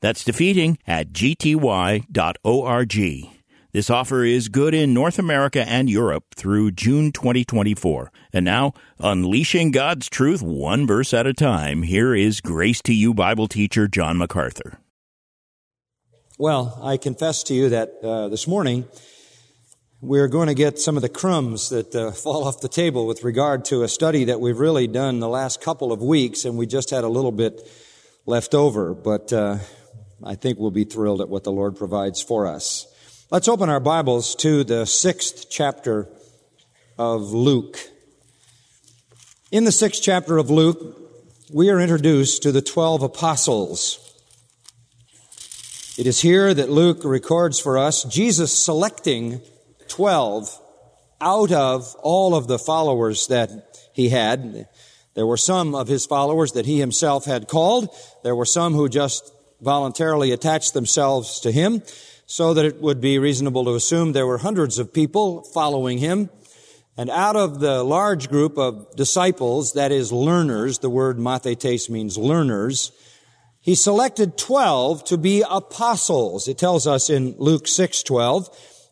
That's defeating at gty.org. This offer is good in North America and Europe through June 2024. And now, unleashing God's truth one verse at a time, here is Grace to You Bible teacher John MacArthur. Well, I confess to you that uh, this morning we're going to get some of the crumbs that uh, fall off the table with regard to a study that we've really done the last couple of weeks, and we just had a little bit left over. But uh, I think we'll be thrilled at what the Lord provides for us. Let's open our Bibles to the sixth chapter of Luke. In the sixth chapter of Luke, we are introduced to the twelve apostles. It is here that Luke records for us Jesus selecting twelve out of all of the followers that he had. There were some of his followers that he himself had called. There were some who just voluntarily attached themselves to him so that it would be reasonable to assume there were hundreds of people following him. And out of the large group of disciples, that is learners, the word mathetes means learners, he selected 12 to be apostles. It tells us in Luke 6:12,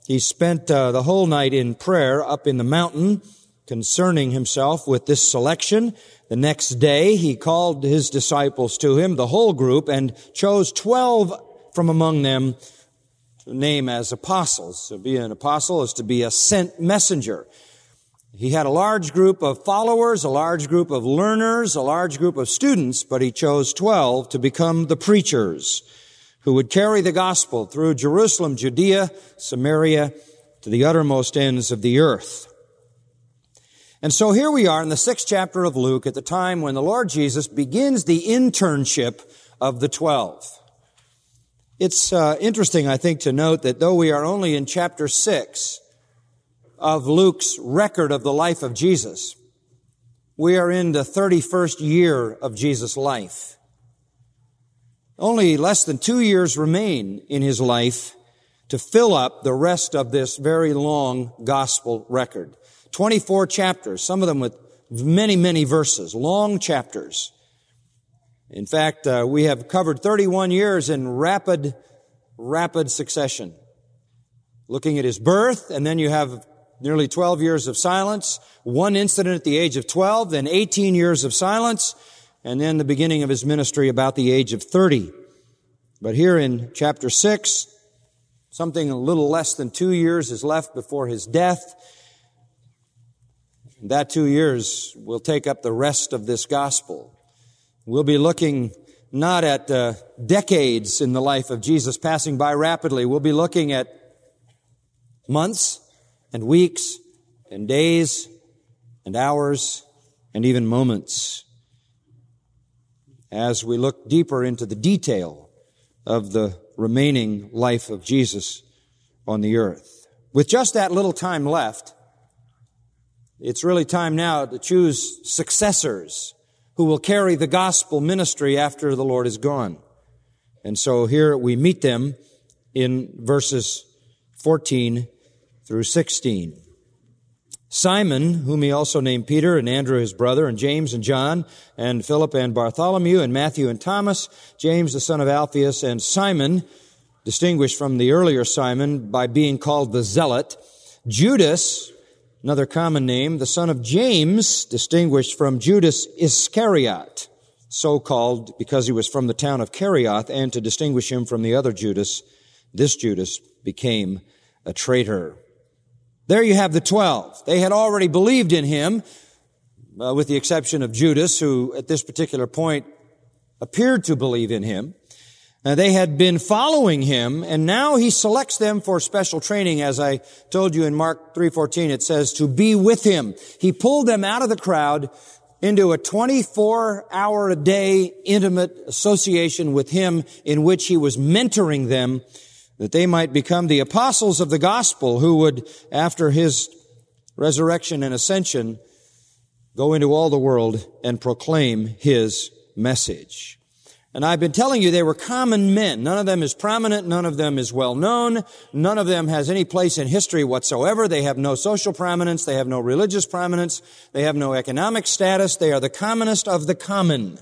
he spent uh, the whole night in prayer up in the mountain concerning himself with this selection. The next day, he called his disciples to him, the whole group, and chose 12 from among them to name as apostles. To be an apostle is to be a sent messenger. He had a large group of followers, a large group of learners, a large group of students, but he chose 12 to become the preachers who would carry the gospel through Jerusalem, Judea, Samaria, to the uttermost ends of the earth. And so here we are in the sixth chapter of Luke at the time when the Lord Jesus begins the internship of the twelve. It's uh, interesting, I think, to note that though we are only in chapter six of Luke's record of the life of Jesus, we are in the 31st year of Jesus' life. Only less than two years remain in his life to fill up the rest of this very long gospel record. 24 chapters, some of them with many, many verses, long chapters. In fact, uh, we have covered 31 years in rapid, rapid succession. Looking at his birth, and then you have nearly 12 years of silence, one incident at the age of 12, then 18 years of silence, and then the beginning of his ministry about the age of 30. But here in chapter 6, something a little less than two years is left before his death. That two years will take up the rest of this gospel. We'll be looking not at uh, decades in the life of Jesus passing by rapidly. We'll be looking at months and weeks and days and hours and even moments as we look deeper into the detail of the remaining life of Jesus on the earth. With just that little time left, it's really time now to choose successors who will carry the gospel ministry after the Lord is gone. And so here we meet them in verses 14 through 16. Simon, whom he also named Peter, and Andrew his brother, and James and John, and Philip and Bartholomew, and Matthew and Thomas, James the son of Alphaeus, and Simon, distinguished from the earlier Simon by being called the Zealot, Judas, Another common name, the son of James, distinguished from Judas Iscariot, so called because he was from the town of Kerioth, and to distinguish him from the other Judas, this Judas became a traitor. There you have the twelve. They had already believed in him, uh, with the exception of Judas, who at this particular point appeared to believe in him. They had been following him, and now he selects them for special training. As I told you in Mark 3.14, it says to be with him. He pulled them out of the crowd into a 24 hour a day intimate association with him in which he was mentoring them that they might become the apostles of the gospel who would, after his resurrection and ascension, go into all the world and proclaim his message. And I've been telling you they were common men. None of them is prominent. None of them is well known. None of them has any place in history whatsoever. They have no social prominence. They have no religious prominence. They have no economic status. They are the commonest of the common.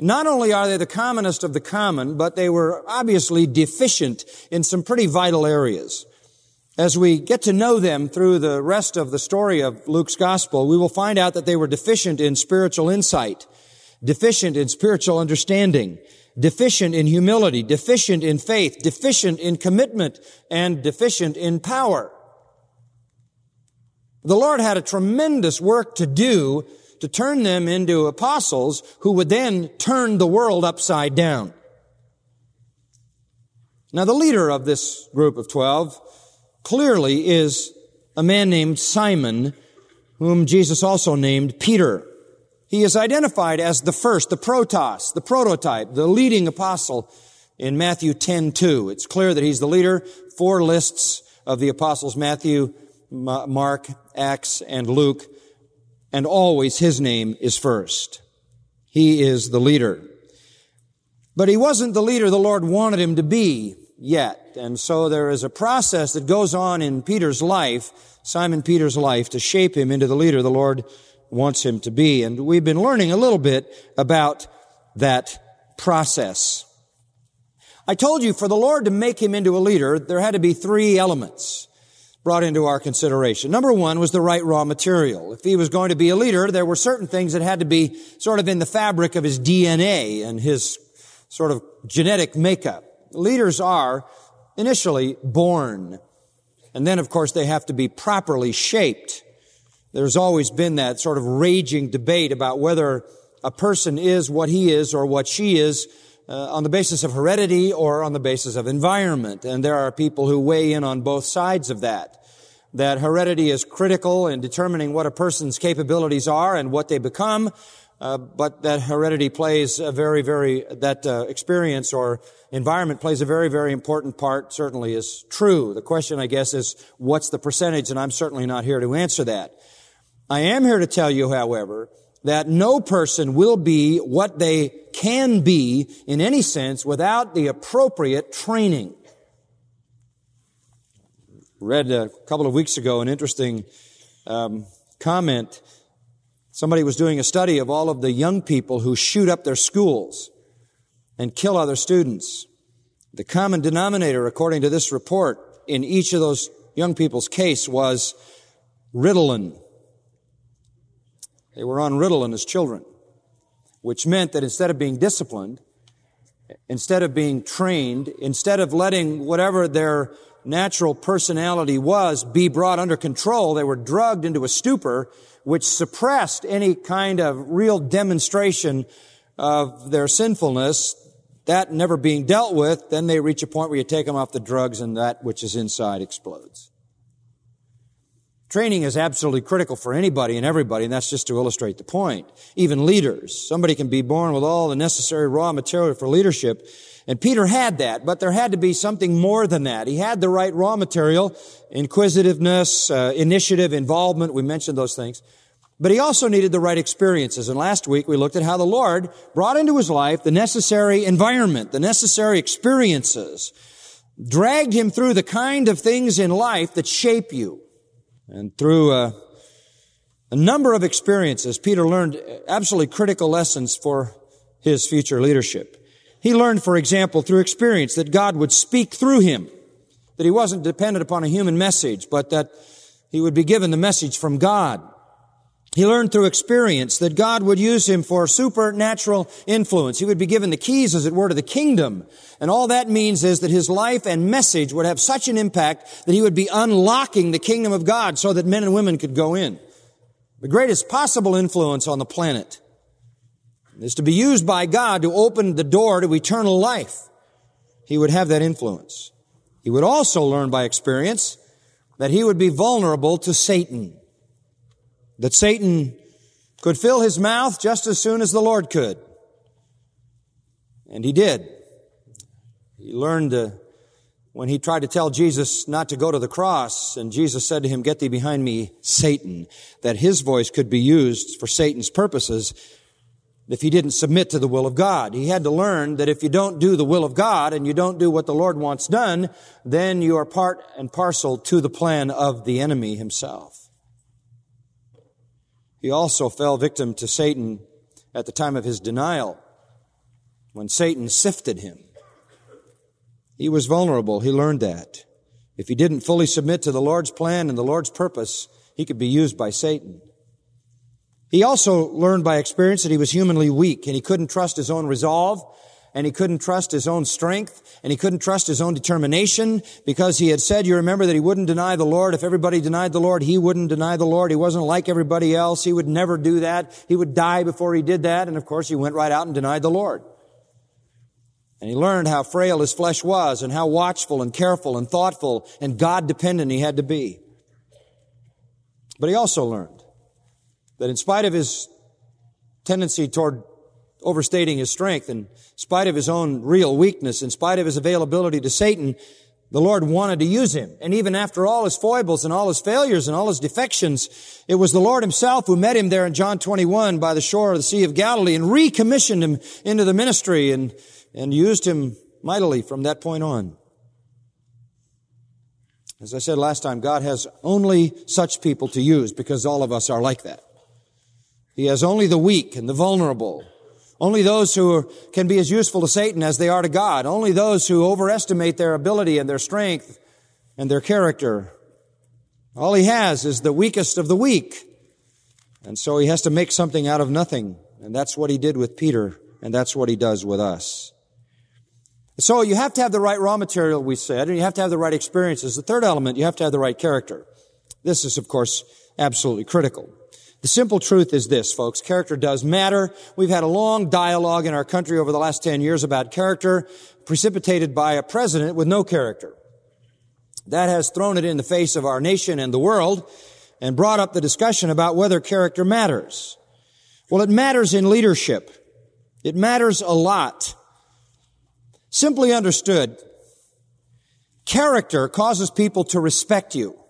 Not only are they the commonest of the common, but they were obviously deficient in some pretty vital areas. As we get to know them through the rest of the story of Luke's gospel, we will find out that they were deficient in spiritual insight deficient in spiritual understanding, deficient in humility, deficient in faith, deficient in commitment, and deficient in power. The Lord had a tremendous work to do to turn them into apostles who would then turn the world upside down. Now the leader of this group of twelve clearly is a man named Simon, whom Jesus also named Peter. He is identified as the first, the protos, the prototype, the leading apostle in Matthew 10, 2. It's clear that he's the leader. Four lists of the apostles, Matthew, Mark, Acts, and Luke. And always his name is first. He is the leader. But he wasn't the leader the Lord wanted him to be yet. And so there is a process that goes on in Peter's life, Simon Peter's life, to shape him into the leader the Lord wants him to be. And we've been learning a little bit about that process. I told you for the Lord to make him into a leader, there had to be three elements brought into our consideration. Number one was the right raw material. If he was going to be a leader, there were certain things that had to be sort of in the fabric of his DNA and his sort of genetic makeup. Leaders are initially born. And then, of course, they have to be properly shaped. There's always been that sort of raging debate about whether a person is what he is or what she is uh, on the basis of heredity or on the basis of environment. And there are people who weigh in on both sides of that. That heredity is critical in determining what a person's capabilities are and what they become, uh, but that heredity plays a very, very, that uh, experience or environment plays a very, very important part, certainly is true. The question, I guess, is what's the percentage, and I'm certainly not here to answer that. I am here to tell you, however, that no person will be what they can be in any sense without the appropriate training. Read a couple of weeks ago an interesting um, comment. Somebody was doing a study of all of the young people who shoot up their schools and kill other students. The common denominator, according to this report, in each of those young people's case was Ritalin. They were on Ritalin as children, which meant that instead of being disciplined, instead of being trained, instead of letting whatever their natural personality was be brought under control, they were drugged into a stupor which suppressed any kind of real demonstration of their sinfulness. That never being dealt with, then they reach a point where you take them off the drugs and that which is inside explodes. Training is absolutely critical for anybody and everybody, and that's just to illustrate the point. Even leaders. Somebody can be born with all the necessary raw material for leadership, and Peter had that, but there had to be something more than that. He had the right raw material, inquisitiveness, uh, initiative, involvement, we mentioned those things. But he also needed the right experiences. And last week we looked at how the Lord brought into his life the necessary environment, the necessary experiences, dragged him through the kind of things in life that shape you. And through a, a number of experiences, Peter learned absolutely critical lessons for his future leadership. He learned, for example, through experience that God would speak through him, that he wasn't dependent upon a human message, but that he would be given the message from God. He learned through experience that God would use him for supernatural influence. He would be given the keys, as it were, to the kingdom. And all that means is that his life and message would have such an impact that he would be unlocking the kingdom of God so that men and women could go in. The greatest possible influence on the planet is to be used by God to open the door to eternal life. He would have that influence. He would also learn by experience that he would be vulnerable to Satan that Satan could fill his mouth just as soon as the Lord could. And he did. He learned uh, when he tried to tell Jesus not to go to the cross, and Jesus said to him, Get thee behind me, Satan, that his voice could be used for Satan's purposes if he didn't submit to the will of God. He had to learn that if you don't do the will of God and you don't do what the Lord wants done, then you are part and parcel to the plan of the enemy himself. He also fell victim to Satan at the time of his denial when Satan sifted him. He was vulnerable. He learned that. If he didn't fully submit to the Lord's plan and the Lord's purpose, he could be used by Satan. He also learned by experience that he was humanly weak and he couldn't trust his own resolve and he couldn't trust his own strength and he couldn't trust his own determination because he had said, you remember that he wouldn't deny the Lord. If everybody denied the Lord, he wouldn't deny the Lord. He wasn't like everybody else. He would never do that. He would die before he did that. And of course, he went right out and denied the Lord. And he learned how frail his flesh was and how watchful and careful and thoughtful and God dependent he had to be. But he also learned that in spite of his tendency toward overstating his strength, in spite of his own real weakness, in spite of his availability to Satan, the Lord wanted to use him. And even after all his foibles and all his failures and all his defections, it was the Lord himself who met him there in John 21 by the shore of the Sea of Galilee and recommissioned him into the ministry and, and used him mightily from that point on. As I said last time, God has only such people to use because all of us are like that. He has only the weak and the vulnerable. Only those who can be as useful to Satan as they are to God. Only those who overestimate their ability and their strength and their character. All he has is the weakest of the weak. And so he has to make something out of nothing. And that's what he did with Peter. And that's what he does with us. So you have to have the right raw material, we said, and you have to have the right experiences. The third element, you have to have the right character. This is, of course, absolutely critical. The simple truth is this, folks. Character does matter. We've had a long dialogue in our country over the last 10 years about character precipitated by a president with no character. That has thrown it in the face of our nation and the world and brought up the discussion about whether character matters. Well, it matters in leadership. It matters a lot. Simply understood, character causes people to respect you.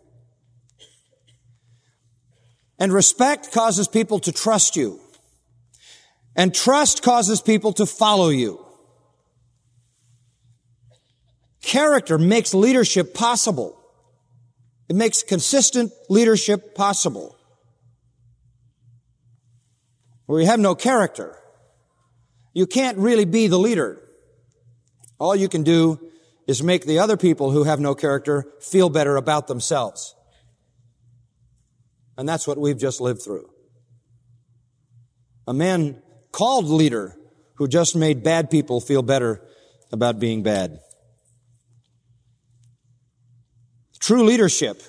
And respect causes people to trust you. And trust causes people to follow you. Character makes leadership possible. It makes consistent leadership possible. Where you have no character, you can't really be the leader. All you can do is make the other people who have no character feel better about themselves. And that's what we've just lived through. A man called leader who just made bad people feel better about being bad. True leadership,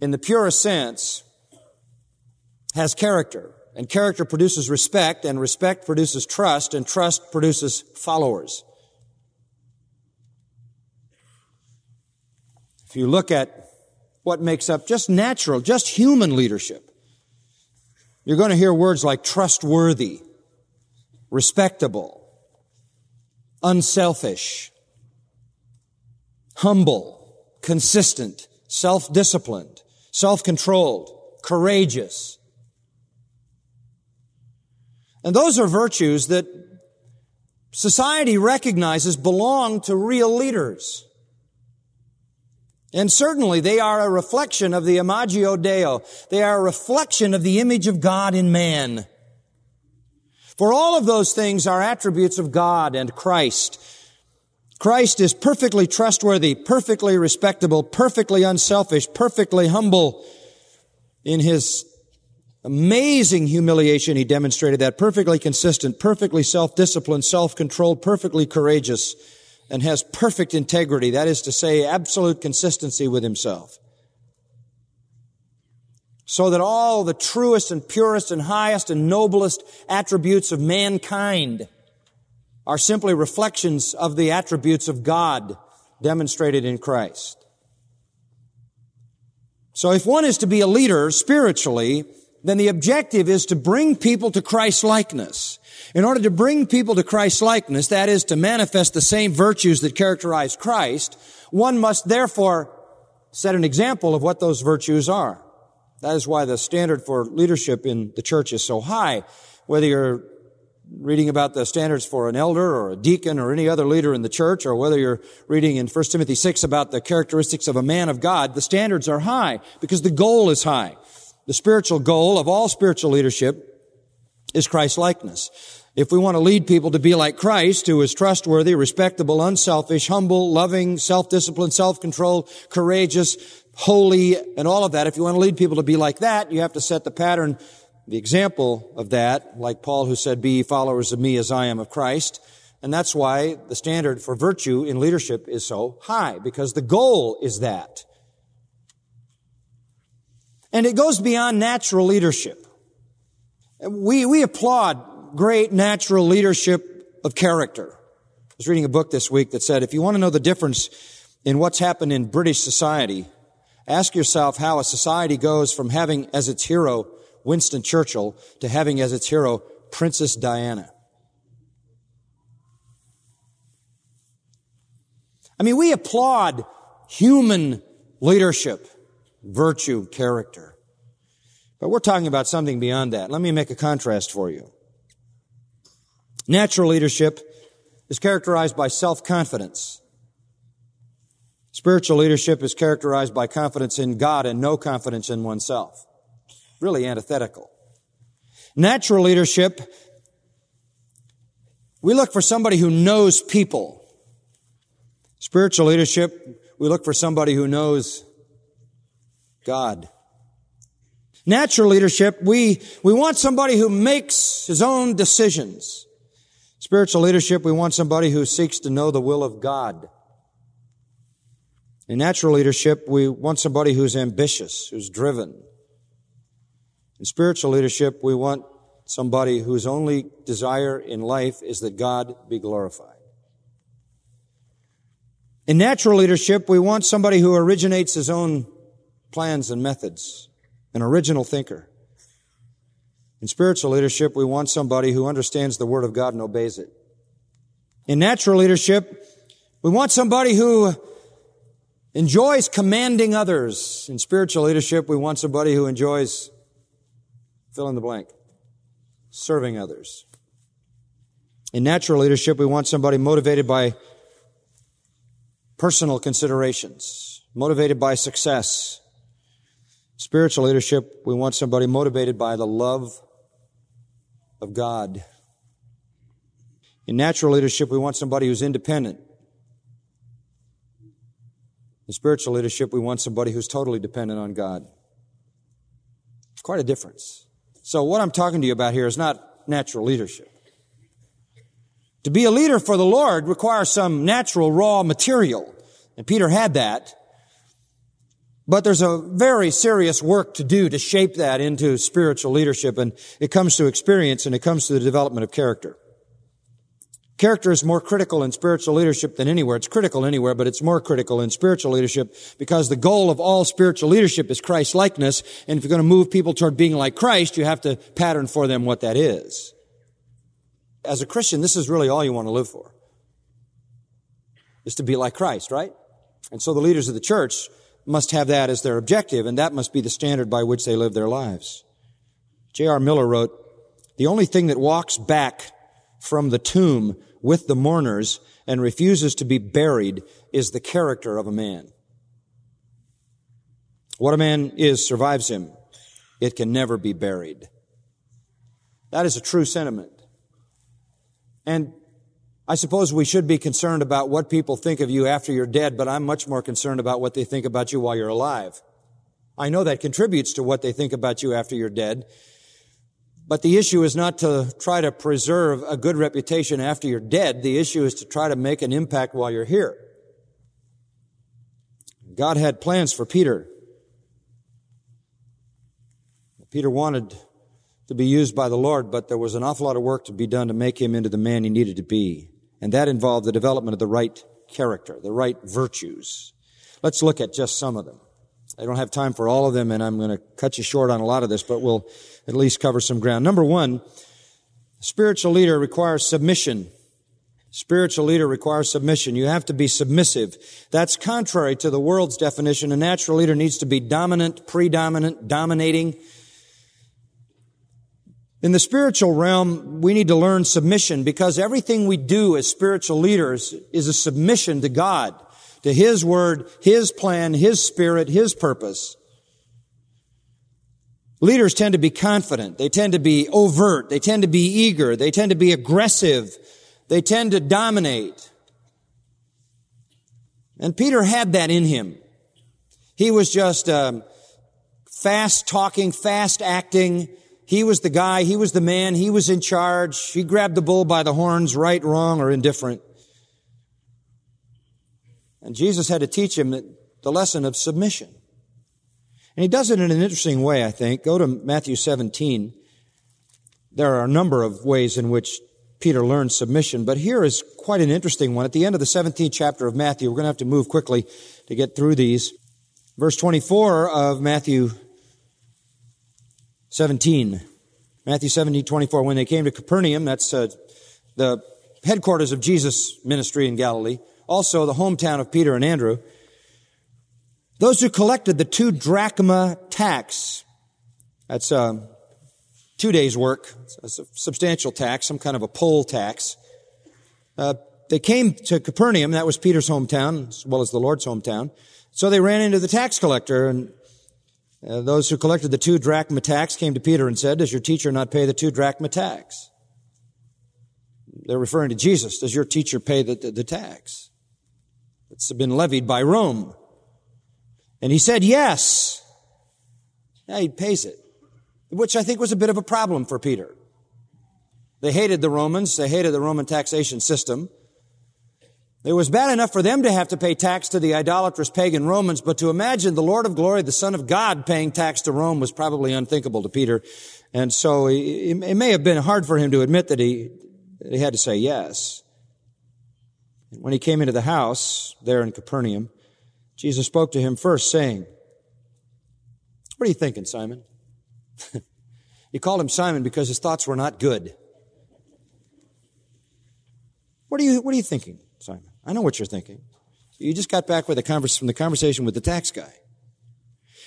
in the purest sense, has character. And character produces respect, and respect produces trust, and trust produces followers. If you look at what makes up just natural, just human leadership. You're going to hear words like trustworthy, respectable, unselfish, humble, consistent, self-disciplined, self-controlled, courageous. And those are virtues that society recognizes belong to real leaders. And certainly they are a reflection of the Imago Dei. They are a reflection of the image of God in man. For all of those things are attributes of God and Christ. Christ is perfectly trustworthy, perfectly respectable, perfectly unselfish, perfectly humble. In his amazing humiliation, he demonstrated that perfectly consistent, perfectly self-disciplined, self-controlled, perfectly courageous and has perfect integrity, that is to say, absolute consistency with himself. So that all the truest and purest and highest and noblest attributes of mankind are simply reflections of the attributes of God demonstrated in Christ. So if one is to be a leader spiritually, then the objective is to bring people to Christ likeness. In order to bring people to Christ likeness, that is to manifest the same virtues that characterize Christ, one must therefore set an example of what those virtues are. That is why the standard for leadership in the church is so high. Whether you're reading about the standards for an elder or a deacon or any other leader in the church, or whether you're reading in 1 Timothy 6 about the characteristics of a man of God, the standards are high because the goal is high. The spiritual goal of all spiritual leadership is Christ likeness. If we want to lead people to be like Christ, who is trustworthy, respectable, unselfish, humble, loving, self-disciplined, self-controlled, courageous, holy, and all of that, if you want to lead people to be like that, you have to set the pattern, the example of that, like Paul who said, be followers of me as I am of Christ. And that's why the standard for virtue in leadership is so high, because the goal is that. And it goes beyond natural leadership. We, we applaud great natural leadership of character. I was reading a book this week that said, if you want to know the difference in what's happened in British society, ask yourself how a society goes from having as its hero Winston Churchill to having as its hero Princess Diana. I mean, we applaud human leadership virtue, character. But we're talking about something beyond that. Let me make a contrast for you. Natural leadership is characterized by self-confidence. Spiritual leadership is characterized by confidence in God and no confidence in oneself. Really antithetical. Natural leadership, we look for somebody who knows people. Spiritual leadership, we look for somebody who knows God. Natural leadership, we, we want somebody who makes his own decisions. Spiritual leadership, we want somebody who seeks to know the will of God. In natural leadership, we want somebody who's ambitious, who's driven. In spiritual leadership, we want somebody whose only desire in life is that God be glorified. In natural leadership, we want somebody who originates his own plans and methods, an original thinker. In spiritual leadership, we want somebody who understands the Word of God and obeys it. In natural leadership, we want somebody who enjoys commanding others. In spiritual leadership, we want somebody who enjoys fill in the blank, serving others. In natural leadership, we want somebody motivated by personal considerations, motivated by success, Spiritual leadership, we want somebody motivated by the love of God. In natural leadership, we want somebody who's independent. In spiritual leadership, we want somebody who's totally dependent on God. Quite a difference. So what I'm talking to you about here is not natural leadership. To be a leader for the Lord requires some natural raw material. And Peter had that. But there's a very serious work to do to shape that into spiritual leadership, and it comes to experience and it comes to the development of character. Character is more critical in spiritual leadership than anywhere. It's critical anywhere, but it's more critical in spiritual leadership because the goal of all spiritual leadership is Christ likeness. And if you're going to move people toward being like Christ, you have to pattern for them what that is. As a Christian, this is really all you want to live for. Is to be like Christ, right? And so the leaders of the church must have that as their objective, and that must be the standard by which they live their lives. J.R. Miller wrote, The only thing that walks back from the tomb with the mourners and refuses to be buried is the character of a man. What a man is survives him. It can never be buried. That is a true sentiment. And I suppose we should be concerned about what people think of you after you're dead, but I'm much more concerned about what they think about you while you're alive. I know that contributes to what they think about you after you're dead. But the issue is not to try to preserve a good reputation after you're dead. The issue is to try to make an impact while you're here. God had plans for Peter. Peter wanted to be used by the Lord, but there was an awful lot of work to be done to make him into the man he needed to be. And that involved the development of the right character, the right virtues. Let's look at just some of them. I don't have time for all of them, and I'm going to cut you short on a lot of this, but we'll at least cover some ground. Number one, spiritual leader requires submission. Spiritual leader requires submission. You have to be submissive. That's contrary to the world's definition. A natural leader needs to be dominant, predominant, dominating. In the spiritual realm, we need to learn submission because everything we do as spiritual leaders is a submission to God, to His Word, His plan, His Spirit, His purpose. Leaders tend to be confident. They tend to be overt. They tend to be eager. They tend to be aggressive. They tend to dominate. And Peter had that in him. He was just um, fast talking, fast acting, he was the guy, he was the man, he was in charge. He grabbed the bull by the horns, right, wrong, or indifferent. And Jesus had to teach him the lesson of submission. And he does it in an interesting way, I think. Go to Matthew 17. There are a number of ways in which Peter learned submission, but here is quite an interesting one. At the end of the 17th chapter of Matthew, we're going to have to move quickly to get through these. Verse 24 of Matthew 17. Matthew 17, 24. When they came to Capernaum, that's uh, the headquarters of Jesus' ministry in Galilee, also the hometown of Peter and Andrew, those who collected the two drachma tax, that's uh, two days' work, it's a substantial tax, some kind of a poll tax. Uh, they came to Capernaum, that was Peter's hometown, as well as the Lord's hometown. So they ran into the tax collector and uh, those who collected the two drachma tax came to Peter and said, Does your teacher not pay the two drachma tax? They're referring to Jesus. Does your teacher pay the, the, the tax? It's been levied by Rome. And he said, Yes. Yeah, he pays it. Which I think was a bit of a problem for Peter. They hated the Romans. They hated the Roman taxation system. It was bad enough for them to have to pay tax to the idolatrous pagan Romans, but to imagine the Lord of glory, the Son of God, paying tax to Rome was probably unthinkable to Peter. And so it may have been hard for him to admit that he, he had to say yes. When he came into the house there in Capernaum, Jesus spoke to him first, saying, What are you thinking, Simon? he called him Simon because his thoughts were not good. What are you, what are you thinking, Simon? I know what you're thinking. You just got back with converse, from the conversation with the tax guy.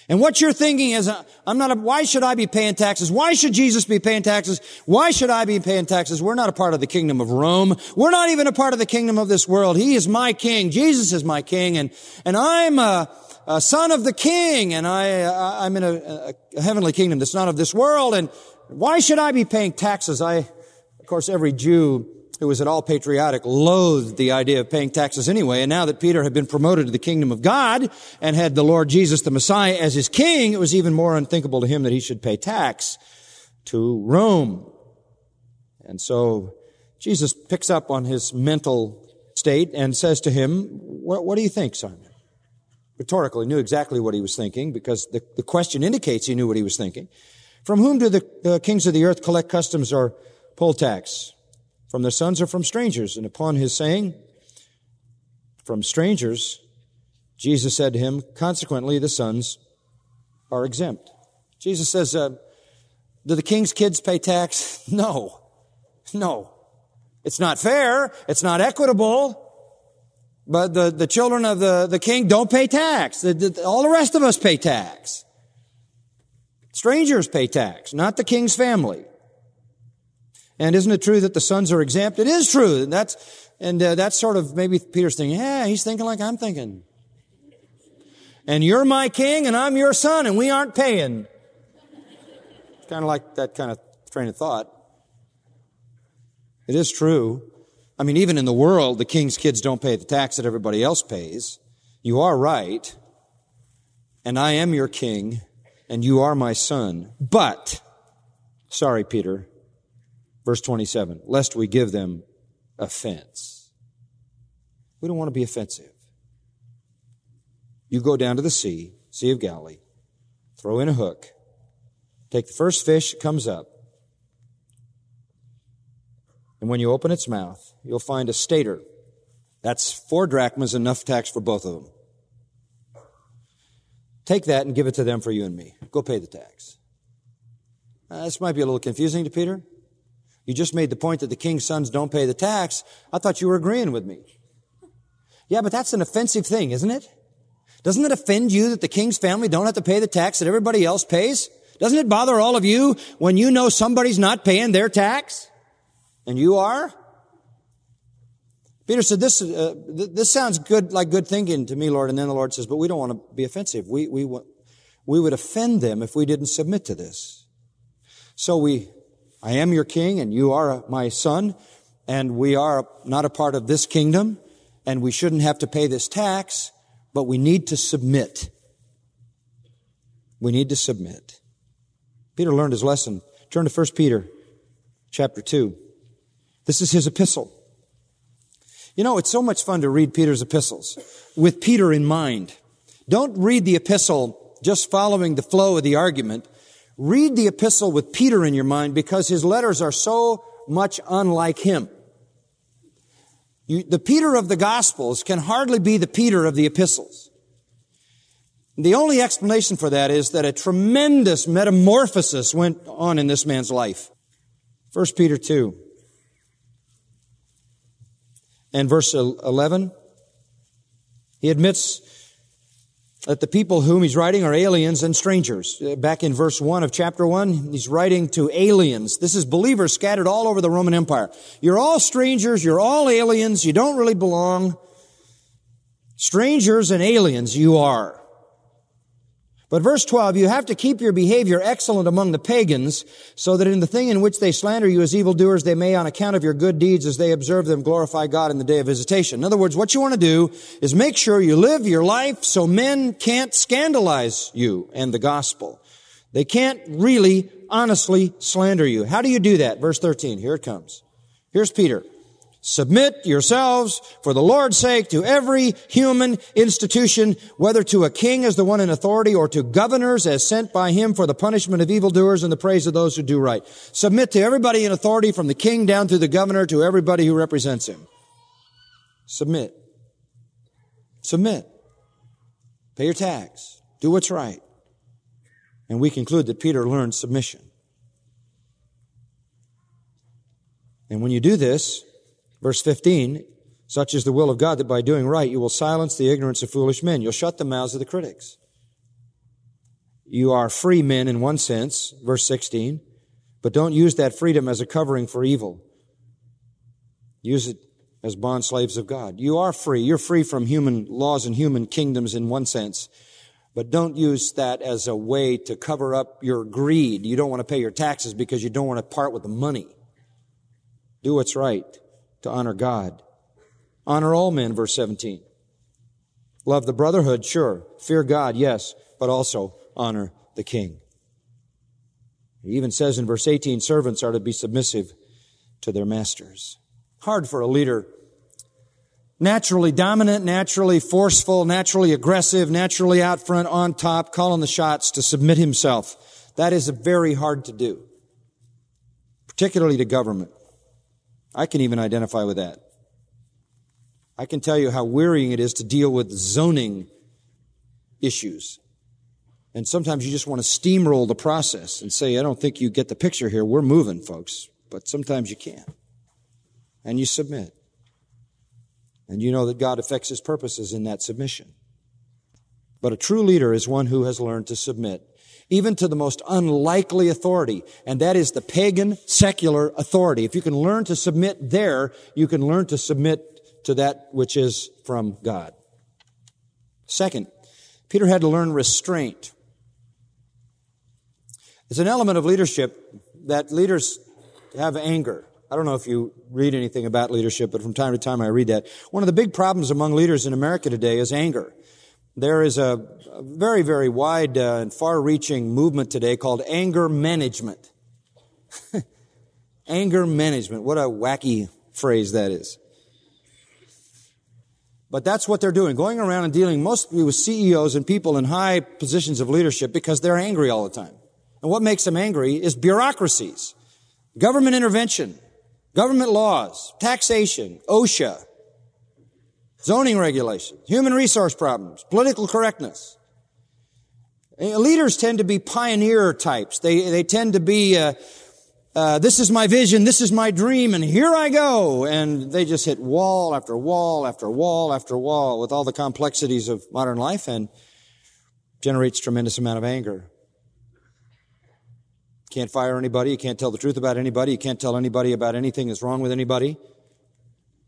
And what you're thinking is, uh, I'm not a, why should I be paying taxes? Why should Jesus be paying taxes? Why should I be paying taxes? We're not a part of the kingdom of Rome. We're not even a part of the kingdom of this world. He is my king. Jesus is my king. And, and I'm a, a son of the king. And I, I'm in a, a heavenly kingdom that's not of this world. And why should I be paying taxes? I, of course, every Jew who was at all patriotic, loathed the idea of paying taxes anyway. And now that Peter had been promoted to the kingdom of God and had the Lord Jesus, the Messiah, as his king, it was even more unthinkable to him that he should pay tax to Rome. And so Jesus picks up on his mental state and says to him, what, what do you think, Simon? Rhetorically, knew exactly what he was thinking because the, the question indicates he knew what he was thinking. From whom do the uh, kings of the earth collect customs or poll tax? From their sons or from strangers. And upon his saying, from strangers, Jesus said to him, consequently, the sons are exempt. Jesus says, uh, do the king's kids pay tax? No. No. It's not fair. It's not equitable. But the, the children of the, the king don't pay tax. The, the, all the rest of us pay tax. Strangers pay tax, not the king's family. And isn't it true that the sons are exempt? It is true. And that's, and uh, that's sort of maybe Peter's thinking, yeah, he's thinking like I'm thinking. And you're my king and I'm your son and we aren't paying. It's kind of like that kind of train of thought. It is true. I mean, even in the world, the king's kids don't pay the tax that everybody else pays. You are right. And I am your king and you are my son. But, sorry, Peter, Verse 27, lest we give them offense. We don't want to be offensive. You go down to the sea, Sea of Galilee, throw in a hook, take the first fish that comes up, and when you open its mouth, you'll find a stater. That's four drachmas, enough tax for both of them. Take that and give it to them for you and me. Go pay the tax. Uh, this might be a little confusing to Peter. You just made the point that the king's sons don't pay the tax. I thought you were agreeing with me. Yeah, but that's an offensive thing, isn't it? Doesn't it offend you that the king's family don't have to pay the tax that everybody else pays? Doesn't it bother all of you when you know somebody's not paying their tax? And you are? Peter said, this, uh, this sounds good, like good thinking to me, Lord. And then the Lord says, but we don't want to be offensive. We, we, we would offend them if we didn't submit to this. So we, I am your king and you are my son and we are not a part of this kingdom and we shouldn't have to pay this tax, but we need to submit. We need to submit. Peter learned his lesson. Turn to 1 Peter chapter 2. This is his epistle. You know, it's so much fun to read Peter's epistles with Peter in mind. Don't read the epistle just following the flow of the argument. Read the epistle with Peter in your mind because his letters are so much unlike him. You, the Peter of the Gospels can hardly be the Peter of the epistles. The only explanation for that is that a tremendous metamorphosis went on in this man's life. 1 Peter 2 and verse 11. He admits that the people whom he's writing are aliens and strangers. Uh, back in verse 1 of chapter 1, he's writing to aliens. This is believers scattered all over the Roman Empire. You're all strangers, you're all aliens, you don't really belong. Strangers and aliens you are. But verse 12, you have to keep your behavior excellent among the pagans, so that in the thing in which they slander you as evildoers, they may, on account of your good deeds as they observe them, glorify God in the day of visitation. In other words, what you want to do is make sure you live your life so men can't scandalize you and the gospel. They can't really, honestly slander you. How do you do that? Verse 13, here it comes. Here's Peter. Submit yourselves for the Lord's sake to every human institution, whether to a king as the one in authority or to governors as sent by him for the punishment of evildoers and the praise of those who do right. Submit to everybody in authority from the king down through the governor to everybody who represents him. Submit. Submit. Pay your tax. Do what's right. And we conclude that Peter learned submission. And when you do this, Verse 15, such is the will of God that by doing right you will silence the ignorance of foolish men. You'll shut the mouths of the critics. You are free men in one sense, verse 16, but don't use that freedom as a covering for evil. Use it as bond slaves of God. You are free. You're free from human laws and human kingdoms in one sense, but don't use that as a way to cover up your greed. You don't want to pay your taxes because you don't want to part with the money. Do what's right to honor God. Honor all men, verse 17. Love the brotherhood, sure. Fear God, yes, but also honor the king. He even says in verse 18, servants are to be submissive to their masters. Hard for a leader. Naturally dominant, naturally forceful, naturally aggressive, naturally out front, on top, calling the shots to submit himself. That is very hard to do. Particularly to government. I can even identify with that. I can tell you how wearying it is to deal with zoning issues. And sometimes you just want to steamroll the process and say, I don't think you get the picture here. We're moving, folks. But sometimes you can't. And you submit. And you know that God affects his purposes in that submission. But a true leader is one who has learned to submit even to the most unlikely authority, and that is the pagan secular authority. If you can learn to submit there, you can learn to submit to that which is from God. Second, Peter had to learn restraint. It's an element of leadership that leaders have anger. I don't know if you read anything about leadership, but from time to time I read that. One of the big problems among leaders in America today is anger. There is a, very, very wide uh, and far reaching movement today called anger management. anger management. What a wacky phrase that is. But that's what they're doing, going around and dealing mostly with CEOs and people in high positions of leadership because they're angry all the time. And what makes them angry is bureaucracies, government intervention, government laws, taxation, OSHA, zoning regulations, human resource problems, political correctness. Leaders tend to be pioneer types. They, they tend to be, uh, uh, this is my vision, this is my dream, and here I go. And they just hit wall after wall after wall after wall with all the complexities of modern life and generates tremendous amount of anger. Can't fire anybody, you can't tell the truth about anybody, you can't tell anybody about anything that's wrong with anybody.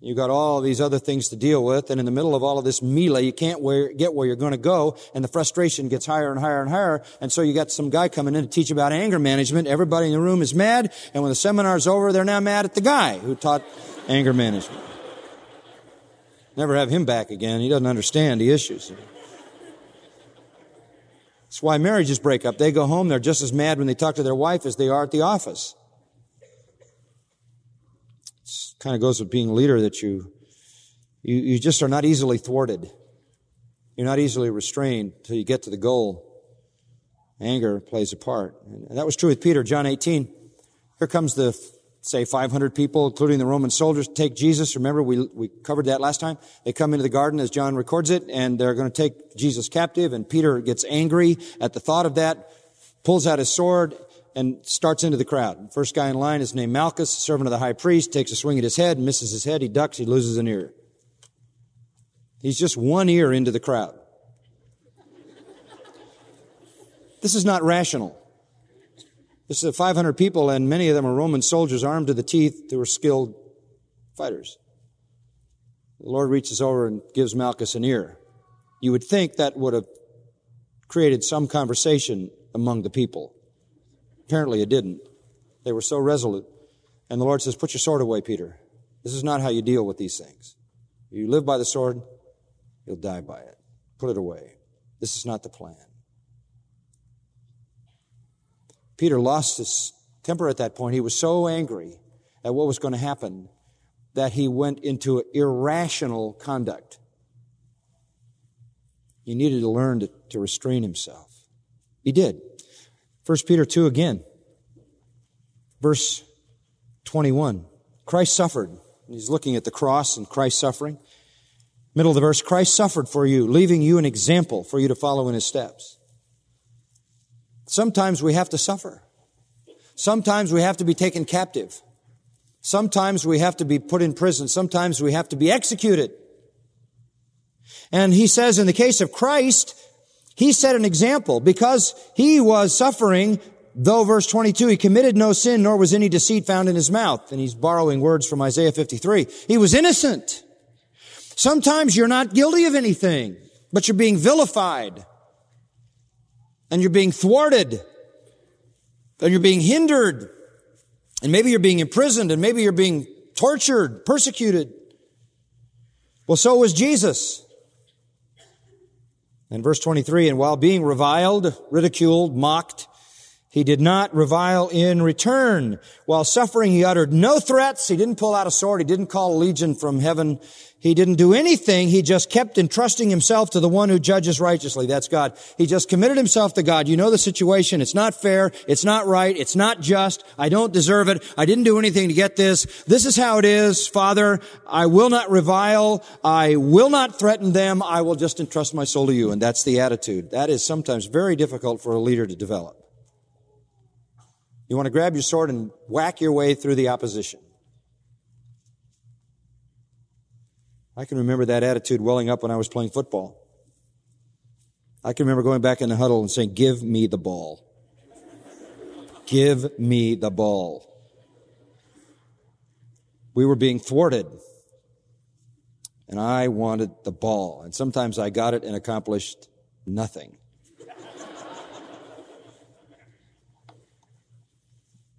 You've got all these other things to deal with, and in the middle of all of this melee, you can't where, get where you're going to go, and the frustration gets higher and higher and higher, and so you got some guy coming in to teach about anger management. Everybody in the room is mad, and when the seminar's over, they're now mad at the guy who taught anger management. Never have him back again. He doesn't understand the issues. That's why marriages break up. They go home, they're just as mad when they talk to their wife as they are at the office kind of goes with being a leader that you, you, you just are not easily thwarted. You're not easily restrained until you get to the goal. Anger plays a part. And that was true with Peter, John 18. Here comes the, say, 500 people, including the Roman soldiers, take Jesus. Remember, we, we covered that last time. They come into the garden as John records it, and they're going to take Jesus captive, and Peter gets angry at the thought of that, pulls out his sword, and starts into the crowd. First guy in line is named Malchus, servant of the high priest, takes a swing at his head, misses his head, he ducks, he loses an ear. He's just one ear into the crowd. This is not rational. This is 500 people, and many of them are Roman soldiers armed to the teeth who are skilled fighters. The Lord reaches over and gives Malchus an ear. You would think that would have created some conversation among the people. Apparently it didn't. They were so resolute. And the Lord says, Put your sword away, Peter. This is not how you deal with these things. You live by the sword, you'll die by it. Put it away. This is not the plan. Peter lost his temper at that point. He was so angry at what was going to happen that he went into irrational conduct. He needed to learn to, to restrain himself. He did. 1 Peter 2 again, verse 21. Christ suffered. He's looking at the cross and Christ suffering. Middle of the verse, Christ suffered for you, leaving you an example for you to follow in his steps. Sometimes we have to suffer. Sometimes we have to be taken captive. Sometimes we have to be put in prison. Sometimes we have to be executed. And he says in the case of Christ, he set an example because he was suffering, though verse 22, he committed no sin, nor was any deceit found in his mouth. And he's borrowing words from Isaiah 53. He was innocent. Sometimes you're not guilty of anything, but you're being vilified. And you're being thwarted. And you're being hindered. And maybe you're being imprisoned, and maybe you're being tortured, persecuted. Well, so was Jesus. And verse 23, and while being reviled, ridiculed, mocked, he did not revile in return. While suffering, he uttered no threats. He didn't pull out a sword. He didn't call a legion from heaven. He didn't do anything. He just kept entrusting himself to the one who judges righteously. That's God. He just committed himself to God. You know the situation. It's not fair. It's not right. It's not just. I don't deserve it. I didn't do anything to get this. This is how it is. Father, I will not revile. I will not threaten them. I will just entrust my soul to you. And that's the attitude. That is sometimes very difficult for a leader to develop. You want to grab your sword and whack your way through the opposition. I can remember that attitude welling up when I was playing football. I can remember going back in the huddle and saying, Give me the ball. Give me the ball. We were being thwarted. And I wanted the ball. And sometimes I got it and accomplished nothing.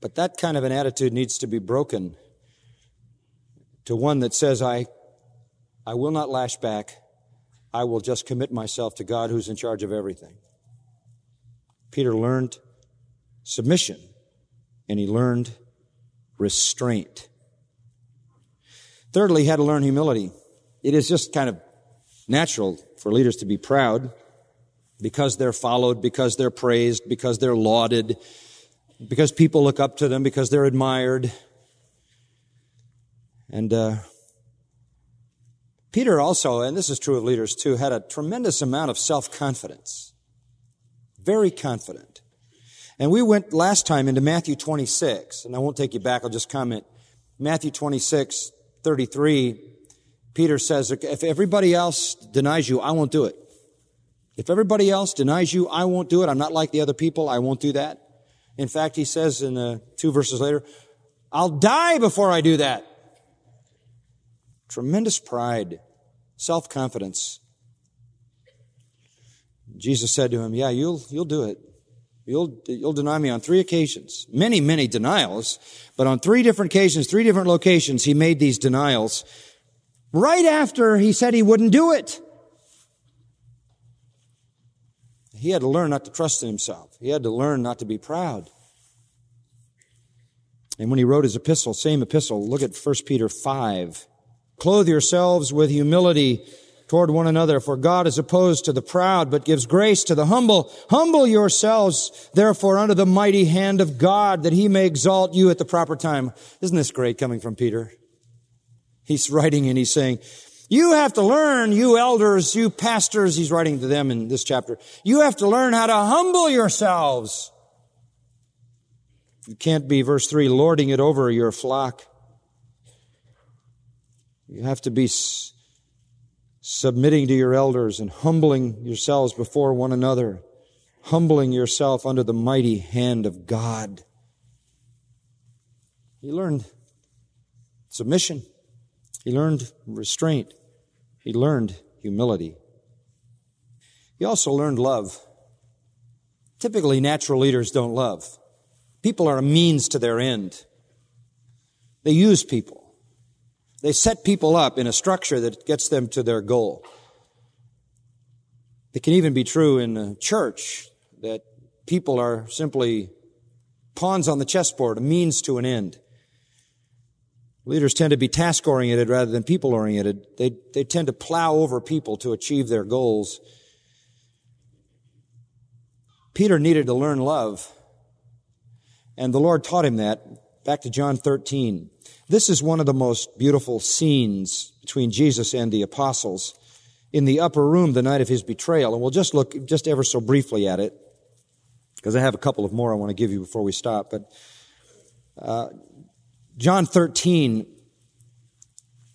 But that kind of an attitude needs to be broken to one that says, I, I will not lash back. I will just commit myself to God who's in charge of everything. Peter learned submission and he learned restraint. Thirdly, he had to learn humility. It is just kind of natural for leaders to be proud because they're followed, because they're praised, because they're lauded, because people look up to them, because they're admired. And uh, Peter also, and this is true of leaders too, had a tremendous amount of self confidence. Very confident. And we went last time into Matthew 26, and I won't take you back, I'll just comment. Matthew 26, 33, Peter says, if everybody else denies you, I won't do it. If everybody else denies you, I won't do it. I'm not like the other people. I won't do that. In fact, he says in the two verses later, I'll die before I do that. Tremendous pride, self-confidence. Jesus said to him, yeah, you'll, you'll do it. You'll, you'll deny me on three occasions. Many, many denials, but on three different occasions, three different locations, he made these denials right after he said he wouldn't do it. He had to learn not to trust in himself. He had to learn not to be proud. And when he wrote his epistle, same epistle, look at 1 Peter 5. Clothe yourselves with humility toward one another, for God is opposed to the proud, but gives grace to the humble. Humble yourselves, therefore, under the mighty hand of God, that he may exalt you at the proper time. Isn't this great coming from Peter? He's writing and he's saying, you have to learn, you elders, you pastors, he's writing to them in this chapter, you have to learn how to humble yourselves. You can't be, verse 3, lording it over your flock. You have to be submitting to your elders and humbling yourselves before one another, humbling yourself under the mighty hand of God. He learned submission. He learned restraint. He learned humility. He also learned love. Typically, natural leaders don't love. People are a means to their end. They use people. They set people up in a structure that gets them to their goal. It can even be true in a church that people are simply pawns on the chessboard, a means to an end. Leaders tend to be task oriented rather than people oriented. They, they tend to plow over people to achieve their goals. Peter needed to learn love. And the Lord taught him that. Back to John 13. This is one of the most beautiful scenes between Jesus and the apostles in the upper room the night of his betrayal. And we'll just look just ever so briefly at it because I have a couple of more I want to give you before we stop. But uh, John 13,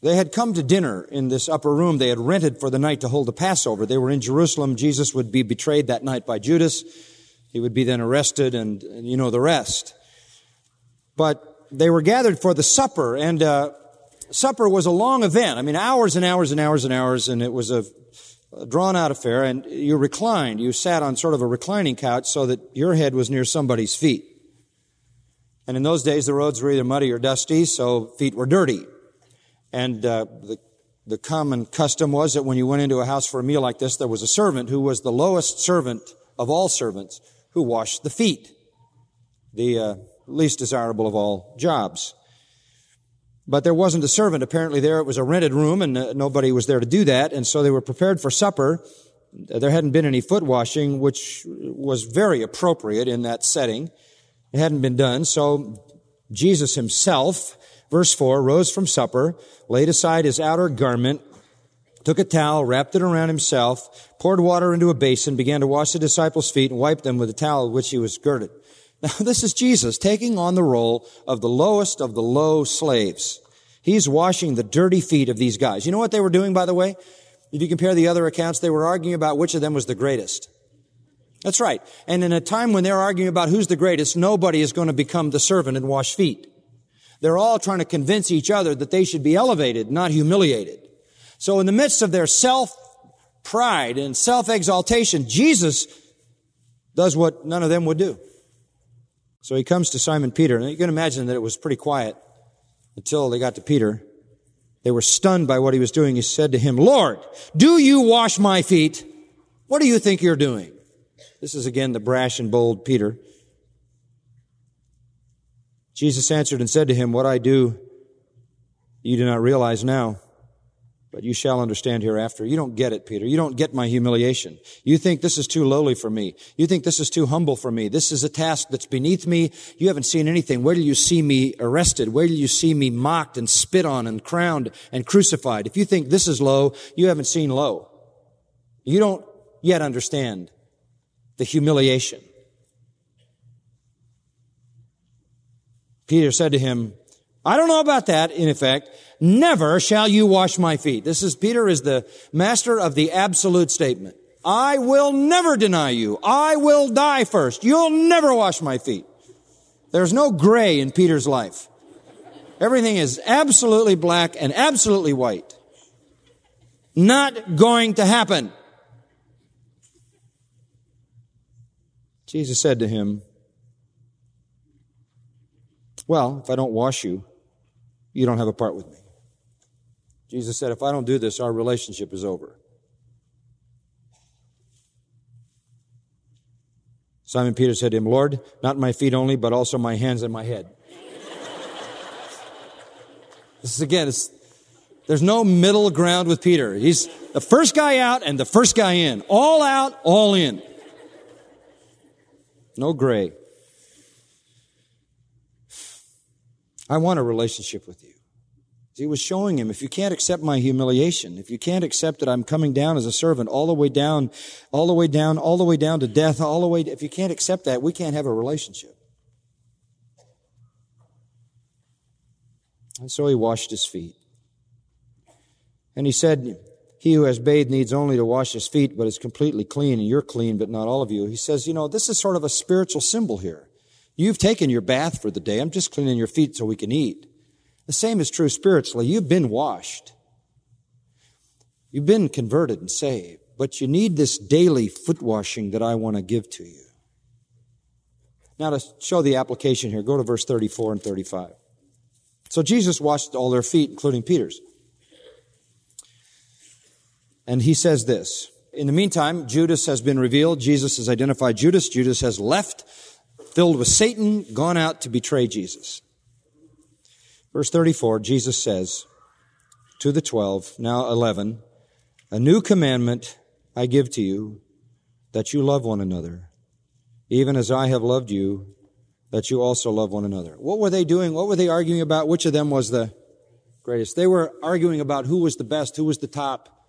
they had come to dinner in this upper room they had rented for the night to hold the Passover. They were in Jerusalem. Jesus would be betrayed that night by Judas. He would be then arrested and, and you know the rest. But they were gathered for the supper, and uh, supper was a long event. I mean, hours and hours and hours and hours, and it was a, a drawn out affair. And you reclined. You sat on sort of a reclining couch so that your head was near somebody's feet. And in those days, the roads were either muddy or dusty, so feet were dirty. And uh, the the common custom was that when you went into a house for a meal like this, there was a servant who was the lowest servant of all servants who washed the feet. The uh, least desirable of all jobs. But there wasn't a servant apparently there. It was a rented room and uh, nobody was there to do that. And so they were prepared for supper. There hadn't been any foot washing, which was very appropriate in that setting. It hadn't been done. So Jesus himself, verse 4, rose from supper, laid aside his outer garment, took a towel, wrapped it around himself, poured water into a basin, began to wash the disciples' feet and wiped them with the towel with which he was girded. Now, this is Jesus taking on the role of the lowest of the low slaves. He's washing the dirty feet of these guys. You know what they were doing, by the way? If you compare the other accounts, they were arguing about which of them was the greatest. That's right. And in a time when they're arguing about who's the greatest, nobody is going to become the servant and wash feet. They're all trying to convince each other that they should be elevated, not humiliated. So in the midst of their self pride and self exaltation, Jesus does what none of them would do. So he comes to Simon Peter, and you can imagine that it was pretty quiet until they got to Peter. They were stunned by what he was doing. He said to him, Lord, do you wash my feet? What do you think you're doing? This is again the brash and bold Peter. Jesus answered and said to him, What I do, you do not realize now but you shall understand hereafter. You don't get it, Peter. You don't get my humiliation. You think this is too lowly for me. You think this is too humble for me. This is a task that's beneath me. You haven't seen anything. Where do you see me arrested? Where do you see me mocked and spit on and crowned and crucified? If you think this is low, you haven't seen low. You don't yet understand the humiliation. Peter said to him, I don't know about that, in effect. Never shall you wash my feet. This is, Peter is the master of the absolute statement. I will never deny you. I will die first. You'll never wash my feet. There's no gray in Peter's life. Everything is absolutely black and absolutely white. Not going to happen. Jesus said to him, Well, if I don't wash you, you don't have a part with me. Jesus said, If I don't do this, our relationship is over. Simon Peter said to him, Lord, not my feet only, but also my hands and my head. this is again, there's no middle ground with Peter. He's the first guy out and the first guy in. All out, all in. No gray. I want a relationship with you. He was showing him, if you can't accept my humiliation, if you can't accept that I'm coming down as a servant all the way down, all the way down, all the way down to death, all the way, if you can't accept that, we can't have a relationship. And so he washed his feet. And he said, he who has bathed needs only to wash his feet, but is completely clean, and you're clean, but not all of you. He says, you know, this is sort of a spiritual symbol here. You've taken your bath for the day. I'm just cleaning your feet so we can eat. The same is true spiritually. You've been washed. You've been converted and saved, but you need this daily foot washing that I want to give to you. Now to show the application here, go to verse 34 and 35. So Jesus washed all their feet, including Peter's. And he says this. In the meantime, Judas has been revealed. Jesus has identified Judas. Judas has left, filled with Satan, gone out to betray Jesus. Verse 34, Jesus says to the twelve, now eleven, a new commandment I give to you, that you love one another, even as I have loved you, that you also love one another. What were they doing? What were they arguing about? Which of them was the greatest? They were arguing about who was the best, who was the top.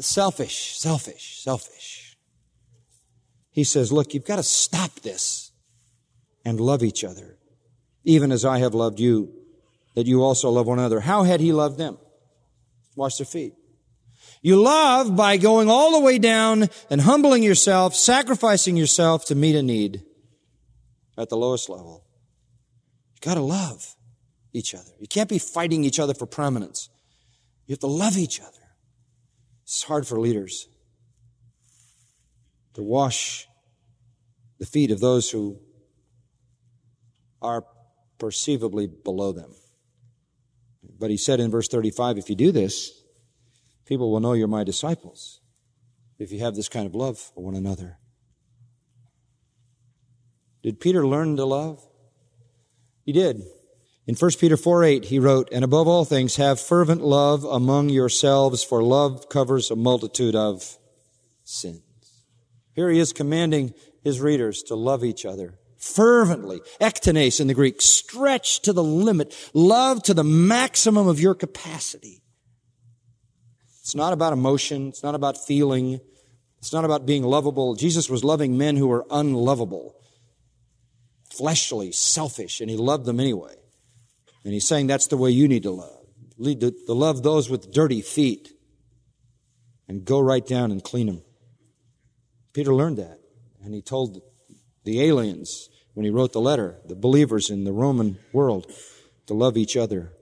Selfish, selfish, selfish. He says, look, you've got to stop this and love each other even as I have loved you, that you also love one another. How had he loved them? Wash their feet. You love by going all the way down and humbling yourself, sacrificing yourself to meet a need at the lowest level. You gotta love each other. You can't be fighting each other for prominence. You have to love each other. It's hard for leaders to wash the feet of those who are perceivably below them. But he said in verse 35, if you do this, people will know you're my disciples if you have this kind of love for one another. Did Peter learn to love? He did. In 1 Peter 4 8, he wrote, And above all things, have fervent love among yourselves, for love covers a multitude of sins. Here he is commanding his readers to love each other fervently. Ektenes in the Greek, stretch to the limit, love to the maximum of your capacity. It's not about emotion. It's not about feeling. It's not about being lovable. Jesus was loving men who were unlovable, fleshly, selfish, and he loved them anyway. And he's saying that's the way you need to love. Lead to, to love those with dirty feet and go right down and clean them. Peter learned that, and he told the aliens when he wrote the letter, the believers in the Roman world, to love each other.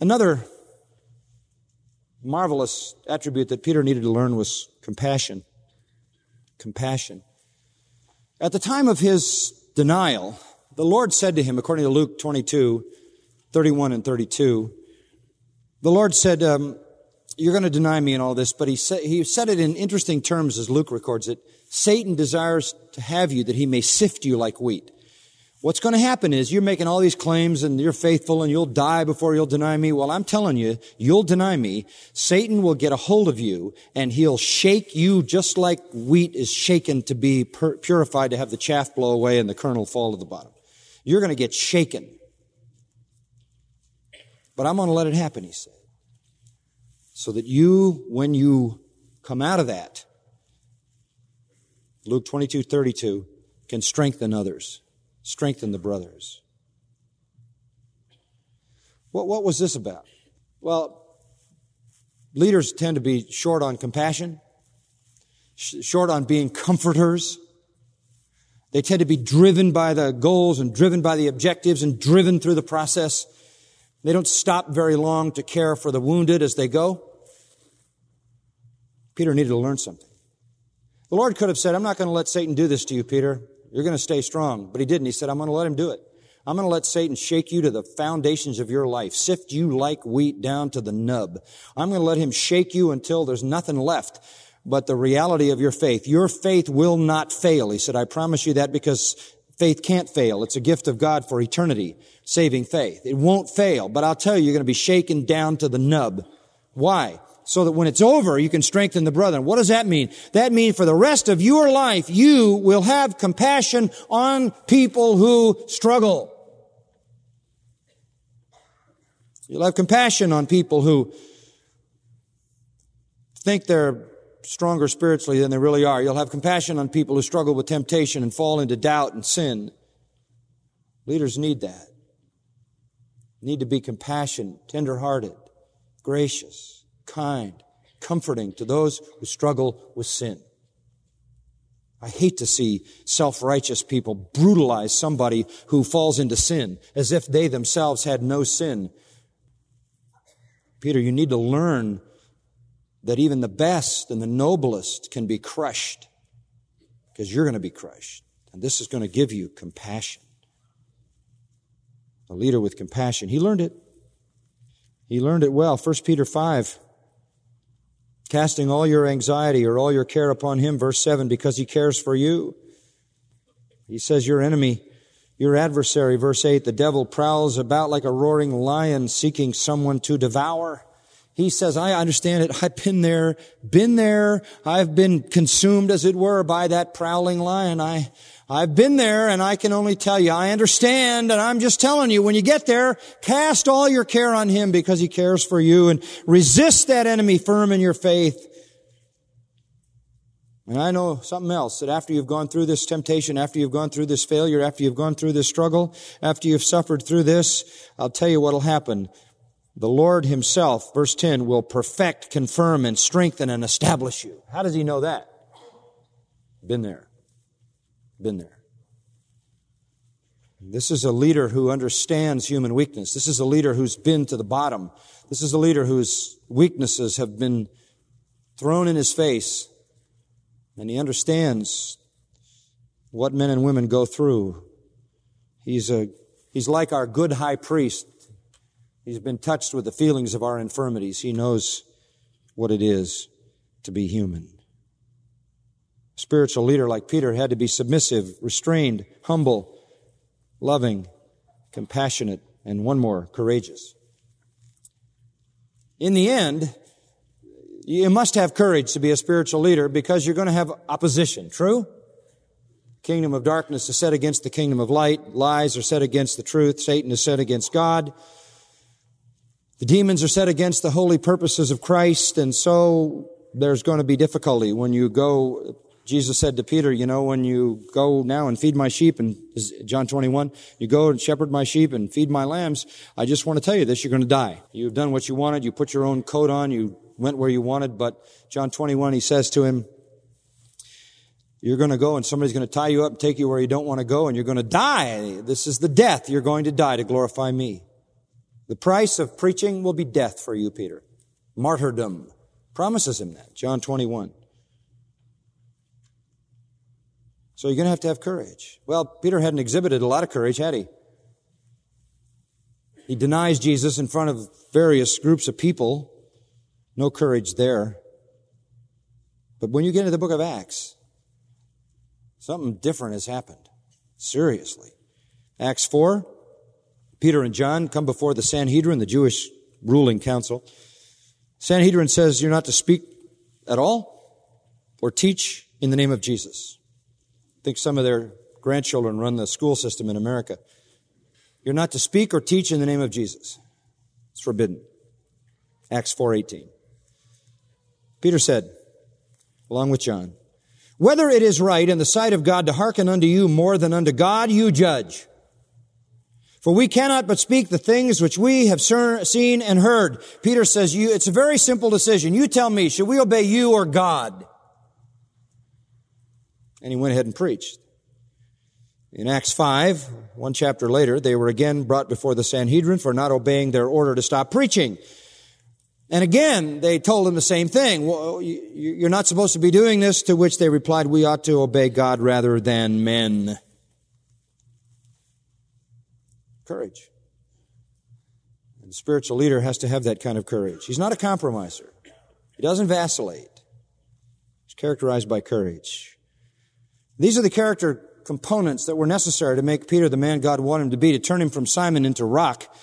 Another marvelous attribute that Peter needed to learn was compassion. Compassion. At the time of his denial, the Lord said to him, according to Luke 22, 31 and 32, the Lord said, um, you're going to deny me and all this, but he said, he said it in interesting terms as Luke records it. Satan desires to have you that he may sift you like wheat. What's going to happen is you're making all these claims and you're faithful and you'll die before you'll deny me. Well, I'm telling you, you'll deny me. Satan will get a hold of you and he'll shake you just like wheat is shaken to be purified to have the chaff blow away and the kernel fall to the bottom. You're going to get shaken. But I'm going to let it happen, he said so that you, when you come out of that, Luke 22, 32, can strengthen others, strengthen the brothers. What, what was this about? Well, leaders tend to be short on compassion, short on being comforters. They tend to be driven by the goals and driven by the objectives and driven through the process. They don't stop very long to care for the wounded as they go. Peter needed to learn something. The Lord could have said, I'm not going to let Satan do this to you, Peter. You're going to stay strong. But he didn't. He said, I'm going to let him do it. I'm going to let Satan shake you to the foundations of your life, sift you like wheat down to the nub. I'm going to let him shake you until there's nothing left but the reality of your faith. Your faith will not fail. He said, I promise you that because faith can't fail. It's a gift of God for eternity, saving faith. It won't fail, but I'll tell you, you're going to be shaken down to the nub. Why? So that when it's over, you can strengthen the brethren. What does that mean? That means for the rest of your life, you will have compassion on people who struggle. You'll have compassion on people who think they're stronger spiritually than they really are. You'll have compassion on people who struggle with temptation and fall into doubt and sin. Leaders need that. Need to be compassionate, tenderhearted, gracious, kind, comforting to those who struggle with sin. I hate to see self-righteous people brutalize somebody who falls into sin as if they themselves had no sin. Peter, you need to learn that even the best and the noblest can be crushed because you're going to be crushed. And this is going to give you compassion. A leader with compassion. He learned it. He learned it well. 1 Peter 5. Casting all your anxiety or all your care upon him, verse 7, because he cares for you. He says, Your enemy your adversary, verse 8, the devil prowls about like a roaring lion seeking someone to devour. He says, I understand it. I've been there, been there. I've been consumed, as it were, by that prowling lion. I, I've been there and I can only tell you, I understand and I'm just telling you, when you get there, cast all your care on him because he cares for you and resist that enemy firm in your faith. And I know something else that after you've gone through this temptation, after you've gone through this failure, after you've gone through this struggle, after you've suffered through this, I'll tell you what'll happen. The Lord himself, verse 10, will perfect, confirm, and strengthen and establish you. How does he know that? Been there. Been there. This is a leader who understands human weakness. This is a leader who's been to the bottom. This is a leader whose weaknesses have been thrown in his face and he understands what men and women go through. He's a, he's like our good high priest. He's been touched with the feelings of our infirmities. He knows what it is to be human. A spiritual leader like Peter had to be submissive, restrained, humble, loving, compassionate, and one more, courageous. In the end, you must have courage to be a spiritual leader because you're going to have opposition. True? Kingdom of darkness is set against the kingdom of light. Lies are set against the truth. Satan is set against God. The demons are set against the holy purposes of Christ. And so there's going to be difficulty when you go. Jesus said to Peter, you know, when you go now and feed my sheep and John 21, you go and shepherd my sheep and feed my lambs. I just want to tell you this, you're going to die. You've done what you wanted. You put your own coat on. You went where you wanted, but John 21, he says to him, you're going to go and somebody's going to tie you up and take you where you don't want to go and you're going to die. This is the death. You're going to die to glorify me. The price of preaching will be death for you, Peter. Martyrdom. Promises him that. John 21. So you're going to have to have courage. Well, Peter hadn't exhibited a lot of courage, had he? He denies Jesus in front of various groups of people. No courage there. But when you get into the book of Acts, something different has happened. Seriously. Acts 4, Peter and John come before the Sanhedrin, the Jewish ruling council. Sanhedrin says you're not to speak at all or teach in the name of Jesus. I think some of their grandchildren run the school system in America. You're not to speak or teach in the name of Jesus. It's forbidden. Acts 4:18. Peter said, along with John, Whether it is right in the sight of God to hearken unto you more than unto God, you judge. For we cannot but speak the things which we have seen and heard. Peter says, you, it's a very simple decision. You tell me, should we obey you or God? And he went ahead and preached. In Acts 5, one chapter later, they were again brought before the Sanhedrin for not obeying their order to stop preaching. And again, they told him the same thing. Well, you're not supposed to be doing this, to which they replied, we ought to obey God rather than men. Courage. And the spiritual leader has to have that kind of courage. He's not a compromiser. He doesn't vacillate. He's characterized by courage. These are the character components that were necessary to make Peter the man God wanted him to be, to turn him from Simon into rock.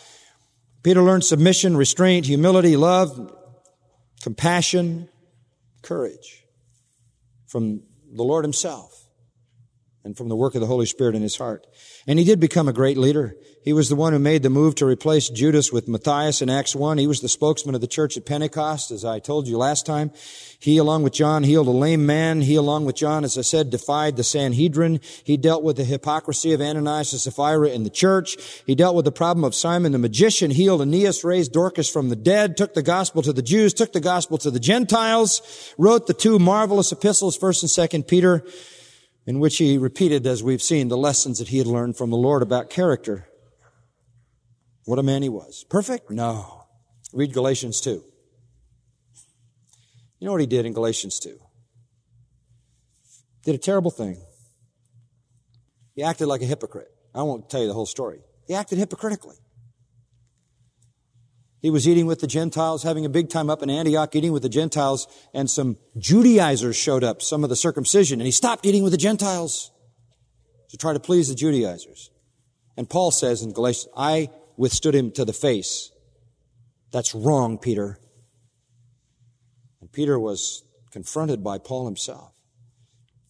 Peter learned submission, restraint, humility, love, compassion, courage from the Lord himself and from the work of the Holy Spirit in his heart. And he did become a great leader. He was the one who made the move to replace Judas with Matthias in Acts 1. He was the spokesman of the church at Pentecost, as I told you last time. He, along with John, healed a lame man. He, along with John, as I said, defied the Sanhedrin. He dealt with the hypocrisy of Ananias and Sapphira in the church. He dealt with the problem of Simon the magician, healed Aeneas, raised Dorcas from the dead, took the gospel to the Jews, took the gospel to the Gentiles, wrote the two marvelous epistles, 1st and 2nd Peter, in which he repeated, as we've seen, the lessons that he had learned from the Lord about character. What a man he was. Perfect? No. Read Galatians 2. You know what he did in Galatians 2? Did a terrible thing. He acted like a hypocrite. I won't tell you the whole story. He acted hypocritically. He was eating with the Gentiles, having a big time up in Antioch, eating with the Gentiles, and some Judaizers showed up, some of the circumcision, and he stopped eating with the Gentiles to try to please the Judaizers. And Paul says in Galatians, I withstood him to the face. That's wrong, Peter. And Peter was confronted by Paul himself.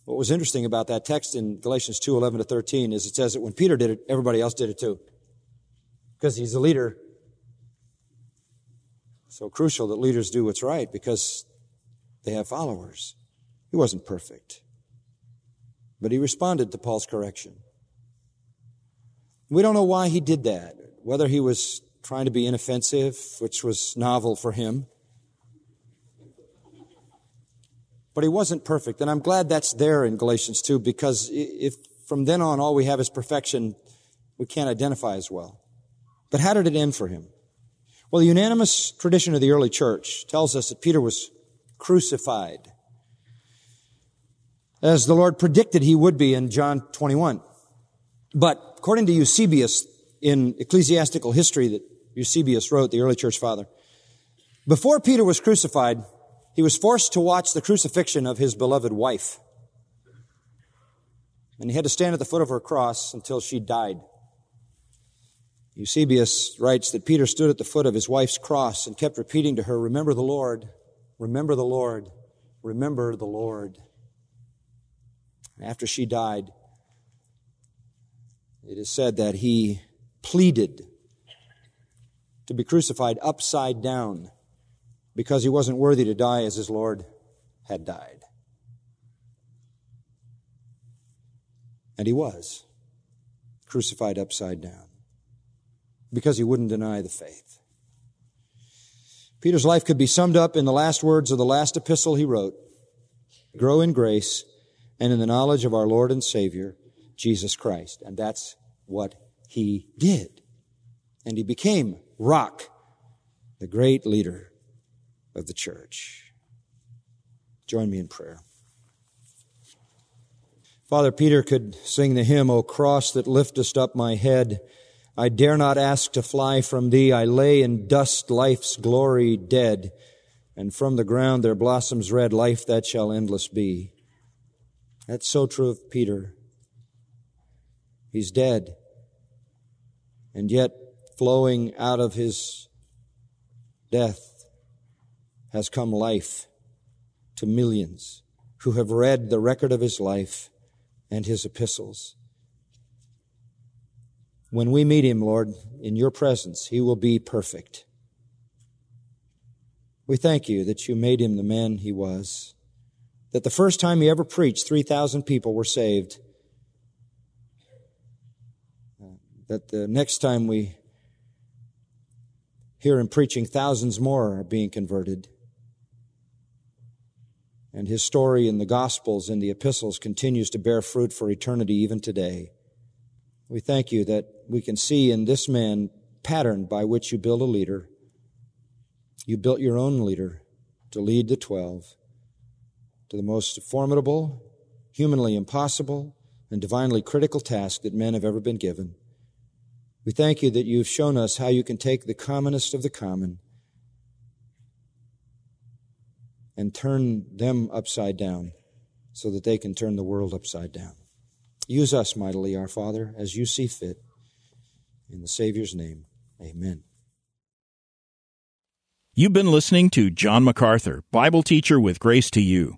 What was interesting about that text in Galatians 2, 11 to 13 is it says that when Peter did it, everybody else did it too. Because he's the leader so crucial that leaders do what's right because they have followers. He wasn't perfect, but he responded to Paul's correction. We don't know why he did that, whether he was trying to be inoffensive, which was novel for him. But he wasn't perfect, and I'm glad that's there in Galatians 2 because if from then on all we have is perfection, we can't identify as well. But how did it end for him? Well, the unanimous tradition of the early church tells us that Peter was crucified as the Lord predicted he would be in John 21. But according to Eusebius in ecclesiastical history that Eusebius wrote, the early church father, before Peter was crucified, he was forced to watch the crucifixion of his beloved wife. And he had to stand at the foot of her cross until she died. Eusebius writes that Peter stood at the foot of his wife's cross and kept repeating to her, Remember the Lord, remember the Lord, remember the Lord. After she died, it is said that he pleaded to be crucified upside down because he wasn't worthy to die as his Lord had died. And he was crucified upside down because he wouldn't deny the faith. Peter's life could be summed up in the last words of the last epistle he wrote. Grow in grace and in the knowledge of our Lord and Savior, Jesus Christ. And that's what he did. And he became Rock, the great leader of the church. Join me in prayer. Father Peter could sing the hymn, O cross that liftest up my head. I dare not ask to fly from thee. I lay in dust life's glory dead, and from the ground there blossoms red life that shall endless be. That's so true of Peter. He's dead. And yet, flowing out of his death has come life to millions who have read the record of his life and his epistles. When we meet him, Lord, in your presence, he will be perfect. We thank you that you made him the man he was. that the first time he ever preached, 3,000 people were saved. That the next time we hear him preaching, thousands more are being converted. And his story in the Gospels and the epistles continues to bear fruit for eternity even today. We thank you that we can see in this man pattern by which you build a leader. You built your own leader to lead the twelve to the most formidable, humanly impossible, and divinely critical task that men have ever been given. We thank you that you've shown us how you can take the commonest of the common and turn them upside down so that they can turn the world upside down. Use us mightily, our Father, as you see fit. In the Savior's name, amen. You've been listening to John MacArthur, Bible teacher with Grace to You.